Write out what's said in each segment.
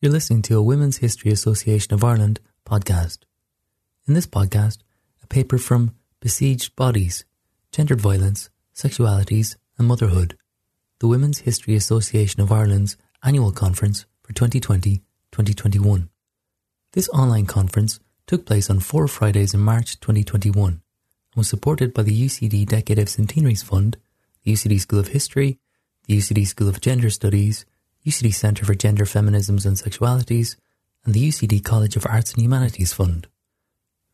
You're listening to a Women's History Association of Ireland podcast. In this podcast, a paper from Besieged Bodies, Gendered Violence, Sexualities and Motherhood, the Women's History Association of Ireland's annual conference for 2020-2021. This online conference took place on four Fridays in March 2021 and was supported by the UCD Decade of Centenaries Fund, the UCD School of History, the UCD School of Gender Studies, UCD Centre for Gender Feminisms and Sexualities, and the UCD College of Arts and Humanities Fund.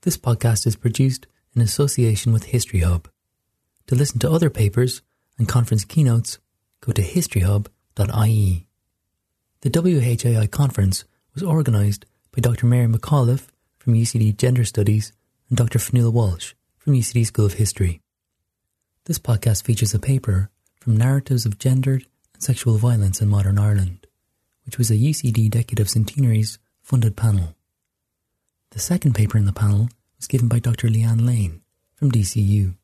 This podcast is produced in association with History Hub. To listen to other papers and conference keynotes, go to historyhub.ie. The WHAI conference was organised by Dr. Mary McAuliffe from UCD Gender Studies and Dr. Fionnuala Walsh from UCD School of History. This podcast features a paper from Narratives of Gendered and Sexual Violence in Modern Ireland, which was a UCD Decade of Centenaries funded panel. The second paper in the panel was given by Dr. Leeann Lane from DCU.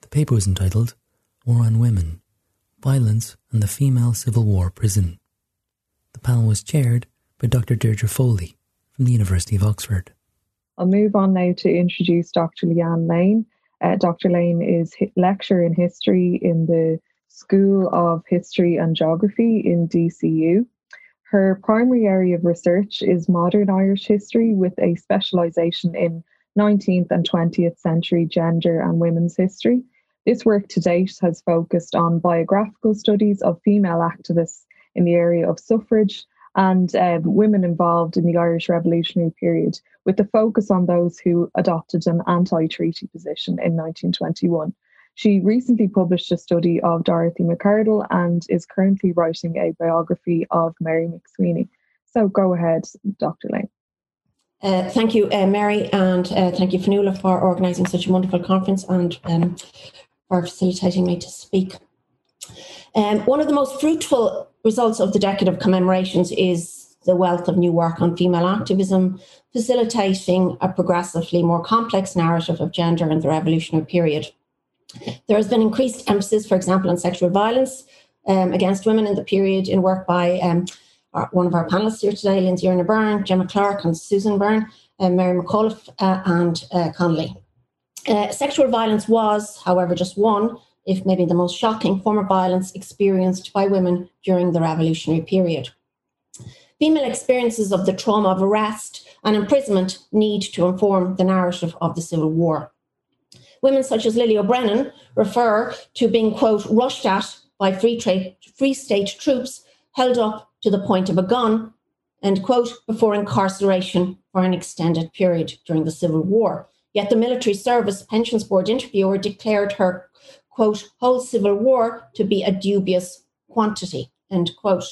The paper was entitled War on Women Violence and the Female Civil War Prison. The panel was chaired by Dr. Deirdre Foley from the University of Oxford. I'll move on now to introduce Dr. Leeann Lane. Uh, Dr. Lane is lecturer in history in the School of History and Geography in DCU. Her primary area of research is modern Irish history with a specialisation in 19th and 20th century gender and women's history. This work to date has focused on biographical studies of female activists in the area of suffrage and um, women involved in the Irish Revolutionary period, with the focus on those who adopted an anti treaty position in 1921. She recently published a study of Dorothy Macardle and is currently writing a biography of Mary MacSwiney. So go ahead, Dr. Lane. Uh, thank you, uh, Mary, and uh, thank you, Fionnuala, for organising such a wonderful conference and um, for facilitating me to speak. Um, one of the most fruitful results of the decade of commemorations is the wealth of new work on female activism, facilitating a progressively more complex narrative of gender in the revolutionary period. There has been increased emphasis, for example, on sexual violence um, against women in the period in work by um, our, one of our panelists here today, Lindsey Earner-Byrne, Gemma Clark, and Susan Byrne, uh, Mary McAuliffe, uh, and uh, Connolly. Uh, sexual violence was, however, just one, if maybe the most shocking, form of violence experienced by women during the revolutionary period. Female experiences of the trauma of arrest and imprisonment need to inform the narrative of the Civil War. Women such as Lily O'Brien refer to being, quote, rushed at by free, free state troops held up to the point of a gun, end quote, before incarceration for an extended period during the Civil War. Yet the Military Service Pensions Board interviewer declared her, quote, whole Civil War to be a dubious quantity, end quote.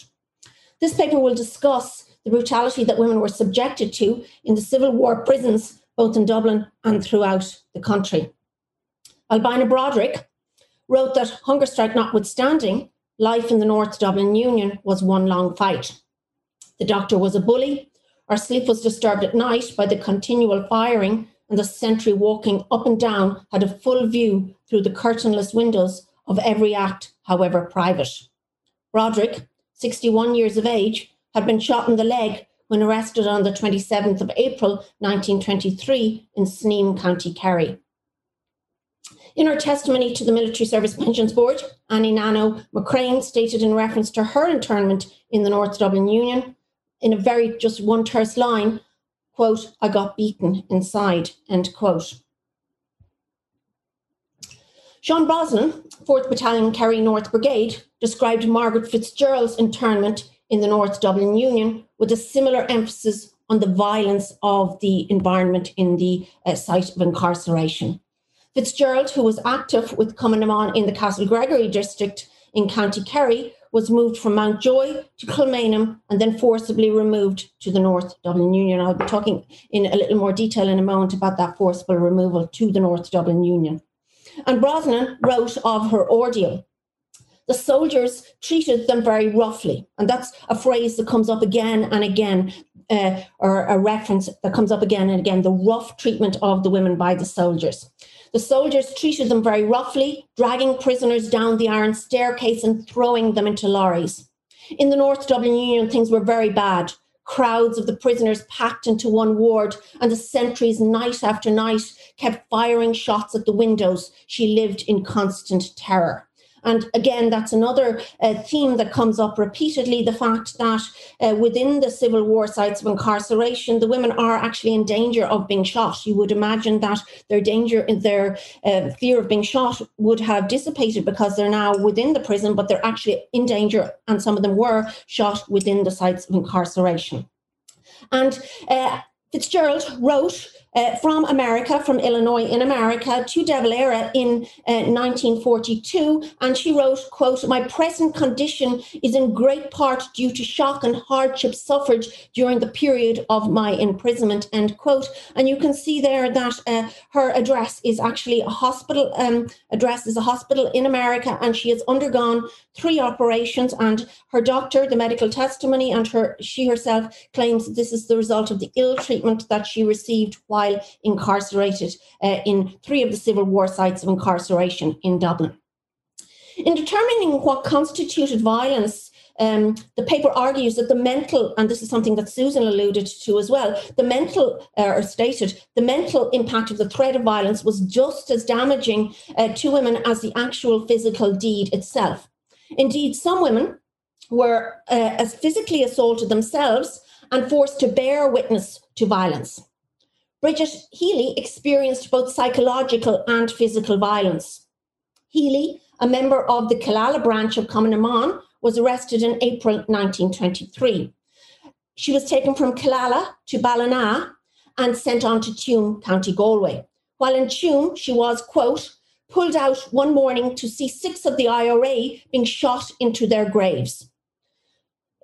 This paper will discuss the brutality that women were subjected to in the Civil War prisons, both in Dublin and throughout the country. Albina Brodrick wrote that hunger strike notwithstanding, life in the North Dublin Union was one long fight. The doctor was a bully. Our sleep was disturbed at night by the continual firing, and the sentry walking up and down had a full view through the curtainless windows of every act, however private. Brodrick, 61 years of age, had been shot in the leg when arrested on the 27th of April 1923 in Sneem, County Kerry. In her testimony to the Military Service Pensions Board, Annie Nano McCrane stated in reference to her internment in the North Dublin Union, in a very just one terse line, quote, I got beaten inside, end quote. Sean Brosnan, 4th Battalion Kerry North Brigade, described Margaret Fitzgerald's internment in the North Dublin Union with a similar emphasis on the violence of the environment in the uh, site of incarceration. Fitzgerald, who was active with Cumann in the Castlegregory district in County Kerry, was moved from Mountjoy to Kilmainham and then forcibly removed to the North Dublin Union. I'll be talking in a little more detail in a moment about that forcible removal to the North Dublin Union. And Brosnan wrote of her ordeal. The soldiers treated them very roughly. And that's a phrase that comes up again and again, uh, or a reference that comes up again and again the rough treatment of the women by the soldiers. The soldiers treated them very roughly, dragging prisoners down the iron staircase and throwing them into lorries. In the North Dublin Union, things were very bad. Crowds of the prisoners packed into one ward, and the sentries, night after night, kept firing shots at the windows. She lived in constant terror. And again, that's another uh, theme that comes up repeatedly the fact that uh, within the civil war sites of incarceration, the women are actually in danger of being shot. You would imagine that their danger, their uh, fear of being shot would have dissipated because they're now within the prison, but they're actually in danger, and some of them were shot within the sites of incarceration. And uh, Fitzgerald wrote uh, from America, from Illinois in America, to De Valera in uh, 1942, and she wrote, quote, My present condition is in great part due to shock and hardship suffered during the period of my imprisonment, end quote. And you can see there that uh, her address is actually a hospital um, address is a hospital in America, and she has undergone three operations, and her doctor, the medical testimony, and her she herself claims this is the result of the ill treatment that she received while while incarcerated uh, in three of the Civil War sites of incarceration in Dublin. In determining what constituted violence, um, the paper argues that the mental, and this is something that Susan alluded to as well, the mental, uh, or stated, the mental impact of the threat of violence was just as damaging uh, to women as the actual physical deed itself. Indeed, some women were uh, as physically assaulted themselves and forced to bear witness to violence. Bridget Healy experienced both psychological and physical violence. Healy, a member of the Killala branch of Cumann was arrested in April 1923. She was taken from Killala to Ballina and sent on to Tuam, County Galway. While in Tuam, she was, quote, pulled out one morning to see six of the IRA being shot into their graves.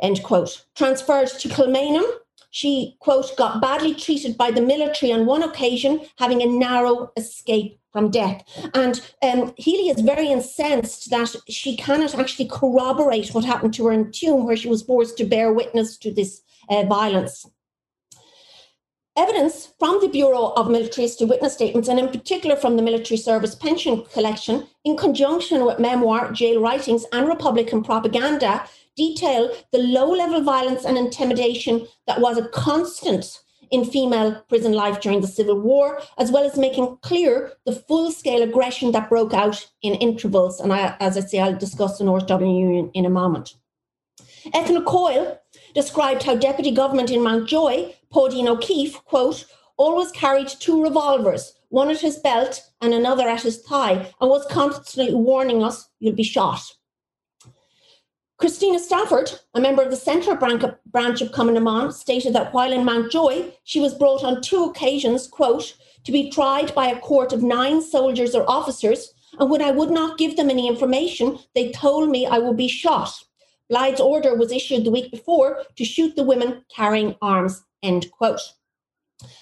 End quote. Transferred to Kilmainham, she, quote, got badly treated by the military on one occasion, having a narrow escape from death. And um, Healy is very incensed that she cannot actually corroborate what happened to her in Tuam, where she was forced to bear witness to this uh, violence. Evidence from the Bureau of Military History witness statements, and in particular from the Military Service Pension Collection, in conjunction with memoir, jail writings, and Republican propaganda, detail the low level violence and intimidation that was a constant in female prison life during the Civil War, as well as making clear the full scale aggression that broke out in intervals. And I, as I say, I'll discuss the North Dublin Union in a moment. Eithne Coyle described how Deputy Government in Mountjoy, Paudeen O'Keefe, quote, always carried two revolvers, one at his belt and another at his thigh, and was constantly warning us, you'll be shot. Christina Stafford, a member of the Central branch of Cumann stated that while in Mountjoy, she was brought on two occasions, quote, to be tried by a court of nine soldiers or officers, and when I would not give them any information, they told me I would be shot. Blythe's order was issued the week before to shoot the women carrying arms, end quote.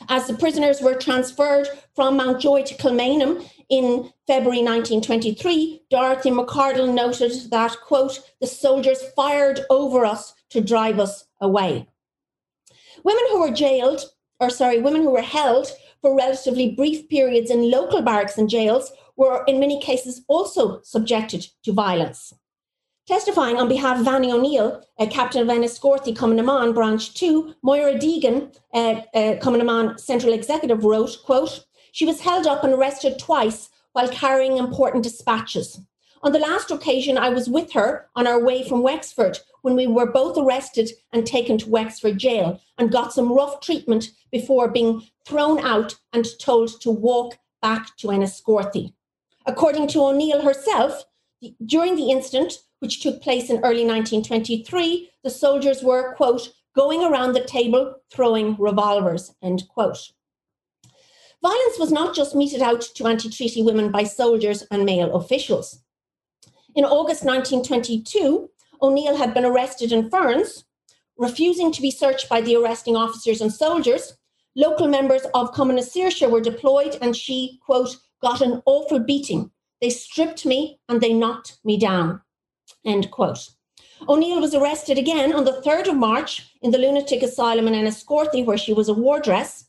As the prisoners were transferred from Mountjoy to Kilmainham in February 1923, Dorothy Macardle noted that, quote, the soldiers fired over us to drive us away. Women who were jailed, or sorry, women who were held for relatively brief periods in local barracks and jails were in many cases also subjected to violence. Testifying on behalf of Annie O'Neill, uh, Captain of Enniscorthy, Cumann Branch 2, Moira Deegan, uh, uh, Central Executive, wrote, quote, she was held up and arrested twice while carrying important dispatches. On the last occasion, I was with her on our way from Wexford when we were both arrested and taken to Wexford jail and got some rough treatment before being thrown out and told to walk back to Enniscorthy. According to O'Neill herself, during the incident, which took place in early 1923, the soldiers were, quote, going around the table throwing revolvers, end quote. Violence was not just meted out to anti treaty women by soldiers and male officials. In August 1922, O'Neill had been arrested in Ferns, refusing to be searched by the arresting officers and soldiers. Local members of Saoirse were deployed, and she, quote, got an awful beating. They stripped me and they knocked me down. End quote. O'Neill was arrested again on the 3rd of March in the lunatic asylum in Enniscorthy, where she was a wardress.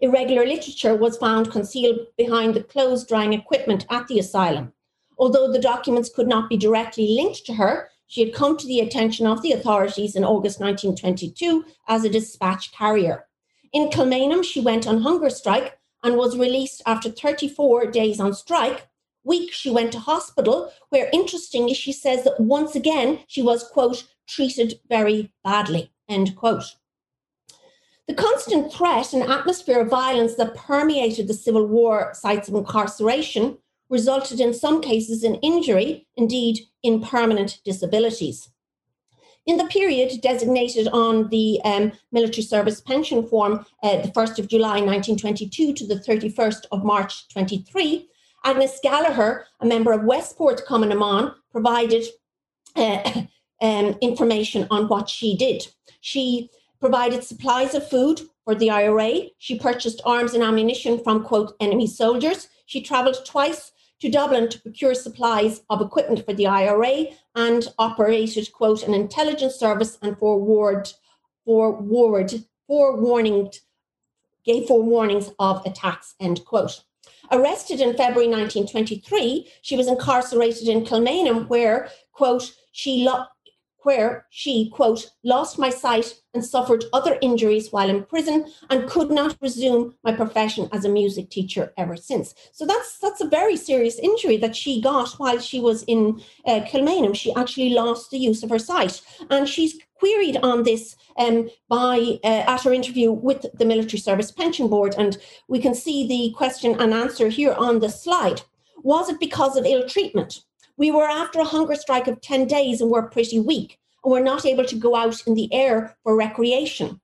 Irregular literature was found concealed behind the clothes drying equipment at the asylum. Although the documents could not be directly linked to her, she had come to the attention of the authorities in August 1922 as a dispatch carrier. In Kilmainham, she went on hunger strike and was released after 34 days on strike. Week, she went to hospital, where interestingly, she says that once again she was, quote, treated very badly, end quote. The constant threat and atmosphere of violence that permeated the Civil War sites of incarceration resulted in some cases in injury, indeed in permanent disabilities. In the period designated on the um, military service pension form, uh, the 1st of July 1922 to the 31st of March 23, Agnes Gallagher, a member of Westport Cumann provided uh, um, information on what she did. She provided supplies of food for the IRA. She purchased arms and ammunition from, quote, enemy soldiers. She travelled twice to Dublin to procure supplies of equipment for the IRA and operated, quote, an intelligence service and forward, forward, forewarned, gave forewarnings of attacks, end quote. Arrested in February 1923, she was incarcerated in Kilmainham, where, quote, she lo- where she, quote, lost my sight and suffered other injuries while in prison and could not resume my profession as a music teacher ever since. So that's that's a very serious injury that she got while she was in uh, Kilmainham. She actually lost the use of her sight, and she's queried on this um, by uh, at her interview with the Military Service Pension Board, and we can see the question and answer here on the slide. Was it because of ill treatment? We were after a hunger strike of 10 days and were pretty weak, and were not able to go out in the air for recreation.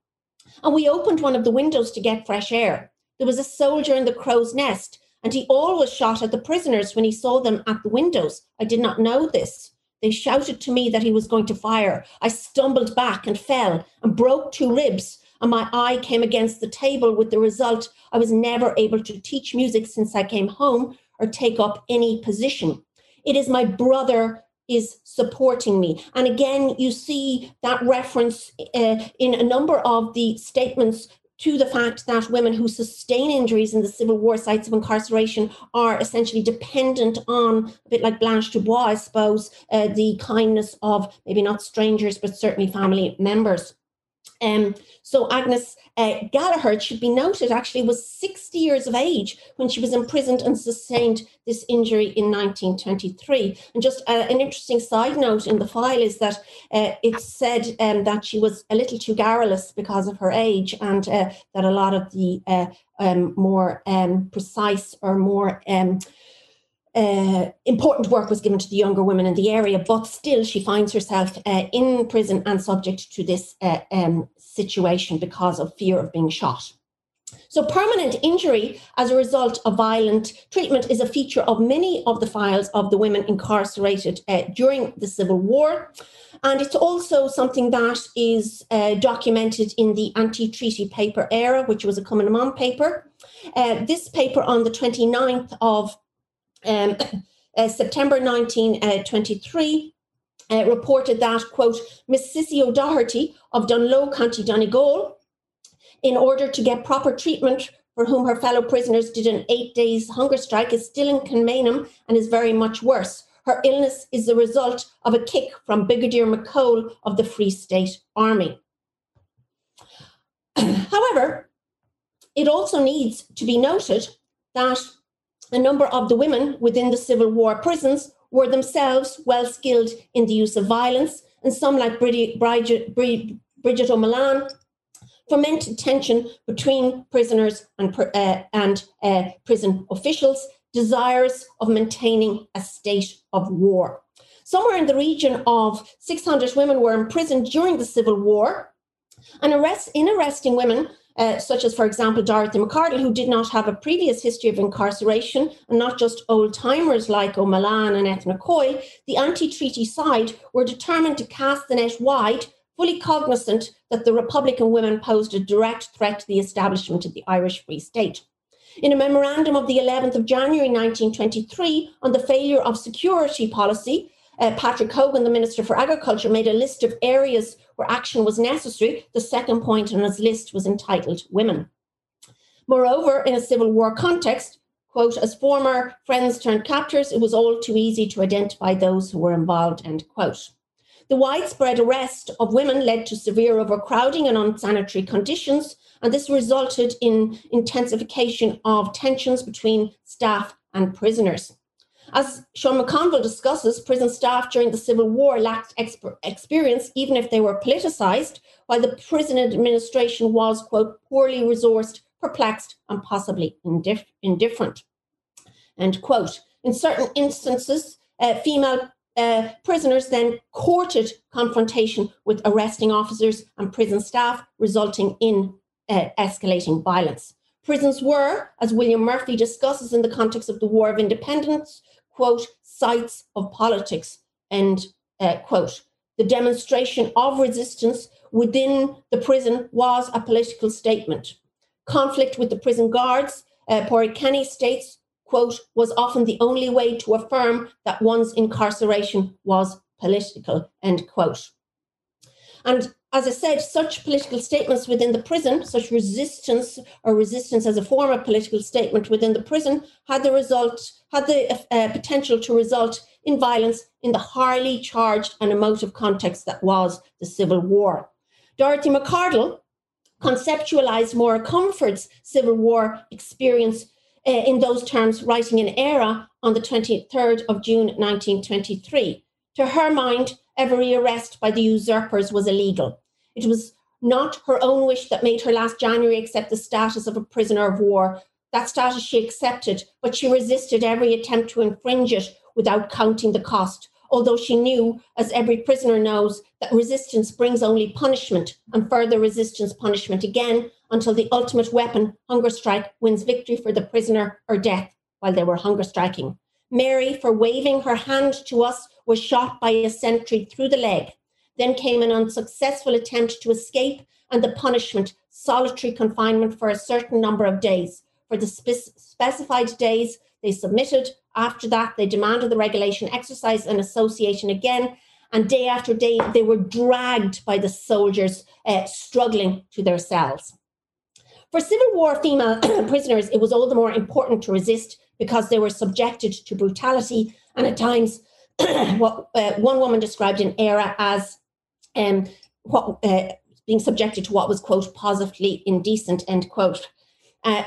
And we opened one of the windows to get fresh air. There was a soldier in the crow's nest, and he always shot at the prisoners when he saw them at the windows. I did not know this. They shouted to me that he was going to fire. I stumbled back and fell and broke two ribs, and my eye came against the table with the result I was never able to teach music since I came home or take up any position. It is my brother is supporting me. And again, you see that reference uh, in a number of the statements to the fact that women who sustain injuries in the Civil War sites of incarceration are essentially dependent on, a bit like Blanche Dubois, I suppose, uh, the kindness of maybe not strangers, but certainly family members. Um, so Agnes uh, Gallagher, should be noted, actually was 60 years of age when she was imprisoned and sustained this injury in 1923. And just uh, an interesting side note in the file is that uh, it said um, that she was a little too garrulous because of her age, and uh, that a lot of the uh, um, more um, precise or more um, uh, important work was given to the younger women in the area, but still she finds herself uh, in prison and subject to this uh, um, situation because of fear of being shot. So, permanent injury as a result of violent treatment is a feature of many of the files of the women incarcerated uh, during the Civil War. And it's also something that is uh, documented in the anti treaty paper Éire, which was a common Cumann paper. Uh, this paper on the 29th of um, uh, September 1923 uh, uh, reported that, quote, Miss Sissy O'Doherty of Dungloe, County Donegal, in order to get proper treatment for whom her fellow prisoners did an eight days hunger strike, is still in Kilmainham and is very much worse. Her illness is the result of a kick from Brigadier McCole of the Free State Army. However, it also needs to be noted that a number of the women within the Civil War prisons were themselves well skilled in the use of violence, and some, like Bridget, O'Mullane, fomented tension between prisoners and, uh, and uh, prison officials, desires of maintaining a state of war. Somewhere in the region of 600 women were imprisoned during the Civil War, and arrest, in arresting women, uh, such as, for example, Dorothy Macardle, who did not have a previous history of incarceration, and not just old timers like O'Mullane and Eithne Coyle, the anti treaty side were determined to cast the net wide, fully cognizant that the Republican women posed a direct threat to the establishment of the Irish Free State. In a memorandum of the 11th of January 1923 on the failure of security policy, uh, Patrick Hogan, the Minister for Agriculture, made a list of areas where action was necessary. The second point on his list was entitled Women. Moreover, in a Civil War context, quote, as former friends turned captors, it was all too easy to identify those who were involved, end quote. The widespread arrest of women led to severe overcrowding and unsanitary conditions, and this resulted in intensification of tensions between staff and prisoners. As Sean McConville discusses, prison staff during the Civil War lacked exper- experience, even if they were politicised, while the prison administration was, quote, poorly resourced, perplexed, and possibly indif- indifferent. End quote. In certain instances, uh, female uh, prisoners then courted confrontation with arresting officers and prison staff, resulting in uh, escalating violence. Prisons were, as William Murphy discusses in the context of the War of Independence, quote, sites of politics, end uh, quote. The demonstration of resistance within the prison was a political statement. Conflict with the prison guards, uh, Kenny states, quote, was often the only way to affirm that one's incarceration was political, end quote. And as I said, such political statements within the prison, such resistance or resistance as a form of political statement within the prison, had the result, had the uh, potential to result in violence in the highly charged and emotive context that was the Civil War. Dorothy Macardle conceptualized Maura Comerford's Civil War experience uh, in those terms, writing in Éire on the 23rd of June 1923. To her mind, every arrest by the usurpers was illegal. It was not her own wish that made her last January accept the status of a prisoner of war. That status she accepted, but she resisted every attempt to infringe it without counting the cost, although she knew, as every prisoner knows, that resistance brings only punishment and further resistance punishment again until the ultimate weapon, hunger strike, wins victory for the prisoner or death while they were hunger striking. Mary, for waving her hand to us, was shot by a sentry through the leg. Then came an unsuccessful attempt to escape and the punishment, solitary confinement for a certain number of days. For the spe- specified days, they submitted. After that, they demanded the regulation exercise and association again. And day after day, they were dragged by the soldiers uh, struggling to their cells. For Civil War female prisoners, it was all the more important to resist because they were subjected to brutality and at times what uh, one woman described an Éire as um, what, uh, being subjected to what was, quote, positively indecent, end quote. Uh,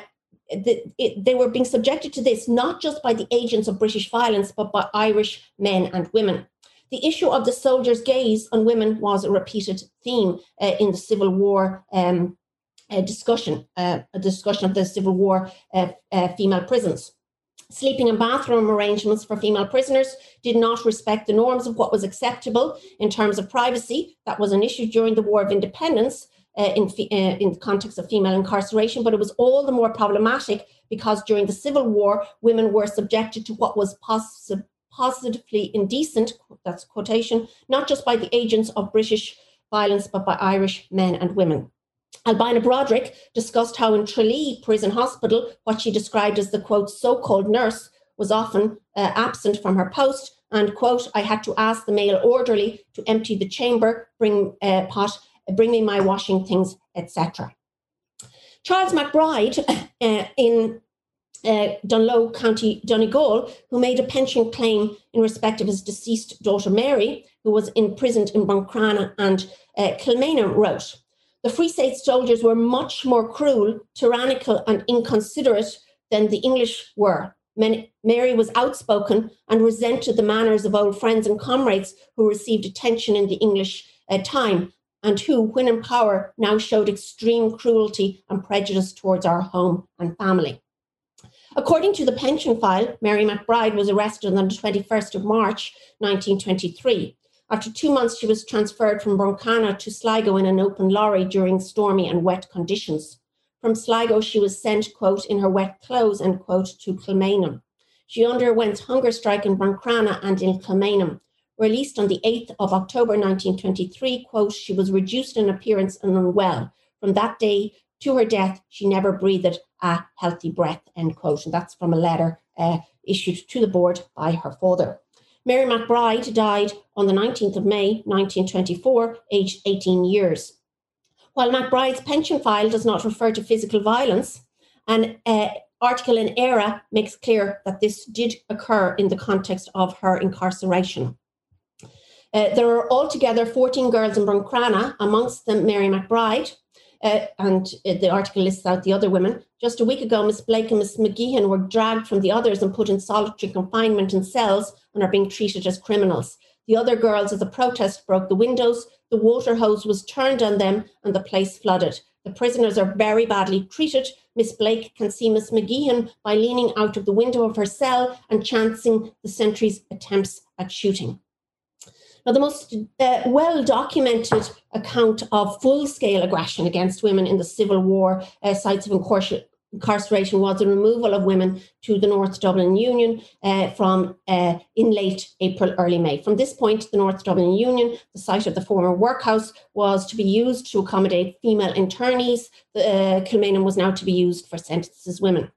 the, it, they were being subjected to this not just by the agents of British violence, but by Irish men and women. The issue of the soldiers' gaze on women was a repeated theme uh, in the Civil War um, uh, discussion, uh, a discussion of the Civil War female prisons. Sleeping and bathroom arrangements for female prisoners did not respect the norms of what was acceptable in terms of privacy. That was an issue during the War of Independence uh, in, uh, in the context of female incarceration, but it was all the more problematic because during the Civil War, women were subjected to what was positively indecent, that's quotation, not just by the agents of British violence, but by Irish men and women. Albina Brodrick discussed how in Tralee Prison Hospital, what she described as the quote, so called nurse was often uh, absent from her post. And quote, I had to ask the male orderly to empty the chamber, bring a pot, bring me my washing things, etc. Charles McBride uh, in uh, Dungloe County, Donegal, who made a pension claim in respect of his deceased daughter Mary, who was imprisoned in Buncrana and uh, Kilmainham, wrote, the Free State soldiers were much more cruel, tyrannical, and inconsiderate than the English were. Mary was outspoken and resented the manners of old friends and comrades who received attention in the English uh, time and who, when in power, now showed extreme cruelty and prejudice towards our home and family. According to the pension file, Mary McBride was arrested on the 21st of March 1923. After two months, she was transferred from Buncrana to Sligo in an open lorry during stormy and wet conditions. From Sligo, she was sent, quote, in her wet clothes, end quote, to Kilmainham. She underwent hunger strike in Buncrana and in Kilmainham. Released on the 8th of October 1923, quote, she was reduced in appearance and unwell. From that day to her death, she never breathed a healthy breath, end quote. And that's from a letter uh, issued to the board by her father. Mary McBride died on the 19th of May 1924, aged 18 years. While McBride's pension file does not refer to physical violence, an uh, article in Éire makes clear that this did occur in the context of her incarceration. Uh, there are altogether 14 girls in Buncrana, amongst them Mary McBride, uh, and uh, the article lists out the other women. Just a week ago, Miss Blake and Miss McGeehan were dragged from the others and put in solitary confinement in cells and are being treated as criminals. The other girls, as a protest, broke the windows. The water hose was turned on them and the place flooded. The prisoners are very badly treated. Miss Blake can see Miss McGeehan by leaning out of the window of her cell and chancing the sentry's attempts at shooting. Now, the most uh, well documented account of full scale aggression against women in the Civil War uh, sites of incarceration was the removal of women to the North Dublin Union uh, from uh, in late April, early May. From this point, the North Dublin Union, the site of the former workhouse, was to be used to accommodate female internees. Uh, Kilmainham was now to be used for sentences women,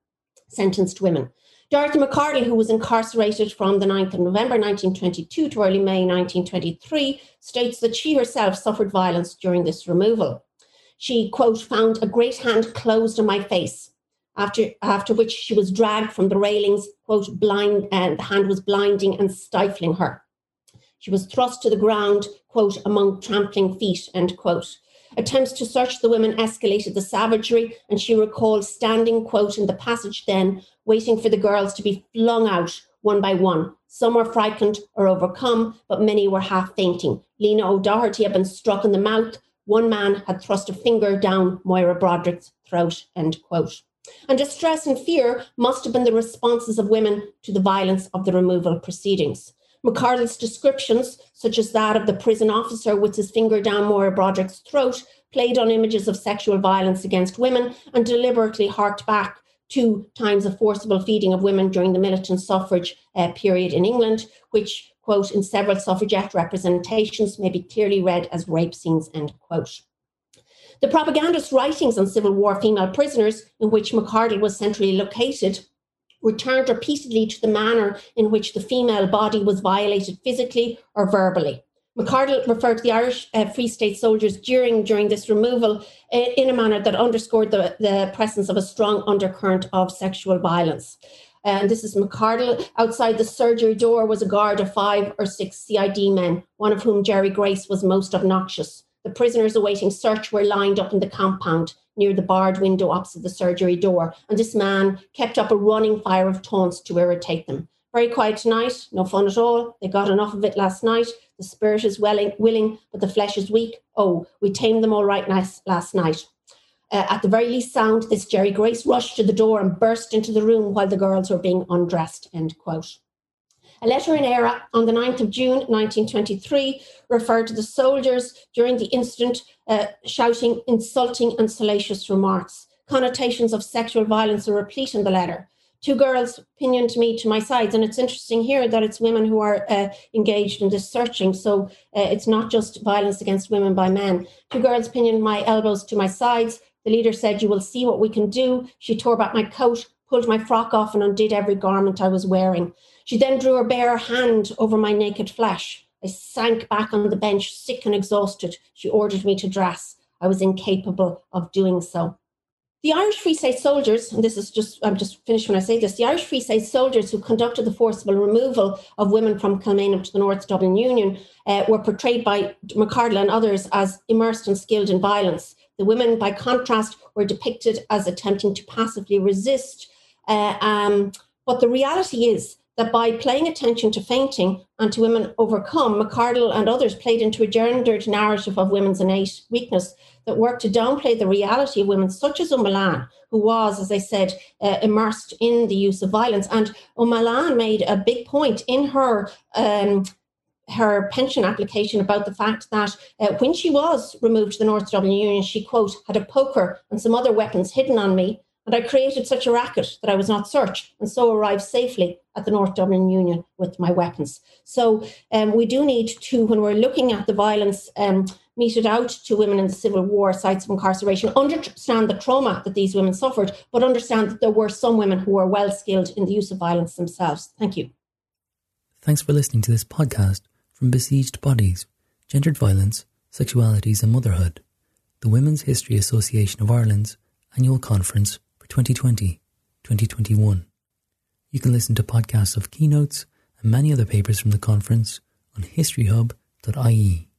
sentenced women. Dorothy Macardle, who was incarcerated from the 9th of November 1922 to early May 1923, states that she herself suffered violence during this removal. She, quote, found a great hand closed on my face, after, after which she was dragged from the railings, quote, blind, and the hand was blinding and stifling her. She was thrust to the ground, quote, among trampling feet, end quote. Attempts to search the women escalated the savagery, and she recalled standing, quote, in the passage then, waiting for the girls to be flung out one by one. Some were frightened or overcome, but many were half fainting. Lena O'Doherty had been struck in the mouth. One man had thrust a finger down Moira Broderick's throat, end quote. And distress and fear must have been the responses of women to the violence of the removal proceedings. Macardle's descriptions, such as that of the prison officer with his finger down Moira Broderick's throat, played on images of sexual violence against women and deliberately harked back to times of forcible feeding of women during the militant suffrage uh, period in England, which, quote, in several suffragette representations may be clearly read as rape scenes, end quote. The propagandist writings on Civil War female prisoners, in which Macardle was centrally located, returned repeatedly to the manner in which the female body was violated physically or verbally. Macardle referred to the Irish uh, Free State soldiers during during this removal uh, in a manner that underscored the, the presence of a strong undercurrent of sexual violence. And this is Macardle. Outside the surgery door was a guard of five or six CID men, one of whom, Jerry Grace, was most obnoxious. The prisoners awaiting search were lined up in the compound near the barred window opposite the surgery door, and this man kept up a running fire of taunts to irritate them. Very quiet tonight, no fun at all. They got enough of it last night. The spirit is willing, willing but the flesh is weak. Oh, we tamed them all right last, last night. Uh, at the very least sound, this Jerry Grace rushed to the door and burst into the room while the girls were being undressed. End quote. A letter in Éire on the 9th of June 1923 referred to the soldiers during the incident uh, shouting insulting and salacious remarks. Connotations of sexual violence are replete in the letter. Two girls pinioned me to my sides, and it's interesting here that it's women who are uh, engaged in this searching. So uh, it's not just violence against women by men. Two girls pinioned my elbows to my sides. The leader said, You will see what we can do. She tore back my coat, pulled my frock off, and undid every garment I was wearing. She then drew her bare hand over my naked flesh. I sank back on the bench, sick and exhausted. She ordered me to dress. I was incapable of doing so. The Irish Free State soldiers, and this is just, I'm just finished when I say this, the Irish Free State soldiers who conducted the forcible removal of women from Kilmainham to the North Dublin Union uh, were portrayed by Macardle and others as immersed and skilled in violence. The women, by contrast, were depicted as attempting to passively resist. Uh, um, but the reality is that by paying attention to fainting and to women overcome, Macardle and others played into a gendered narrative of women's innate weakness that worked to downplay the reality of women, such as O'Mullane, who was, as I said, uh, immersed in the use of violence. And O'Mullane made a big point in her. Um, her pension application about the fact that uh, when she was removed to the North Dublin Union, she, quote, had a poker and some other weapons hidden on me and I created such a racket that I was not searched and so arrived safely at the North Dublin Union with my weapons. So um, we do need to, when we're looking at the violence um, meted out to women in the Civil War sites of incarceration, understand the trauma that these women suffered, but understand that there were some women who were well skilled in the use of violence themselves. Thank you. Thanks for listening to this podcast from Besieged Bodies, Gendered Violence, Sexualities and Motherhood, the Women's History Association of Ireland's annual conference 2020 2021. You can listen to podcasts of keynotes and many other papers from the conference on historyhub.ie.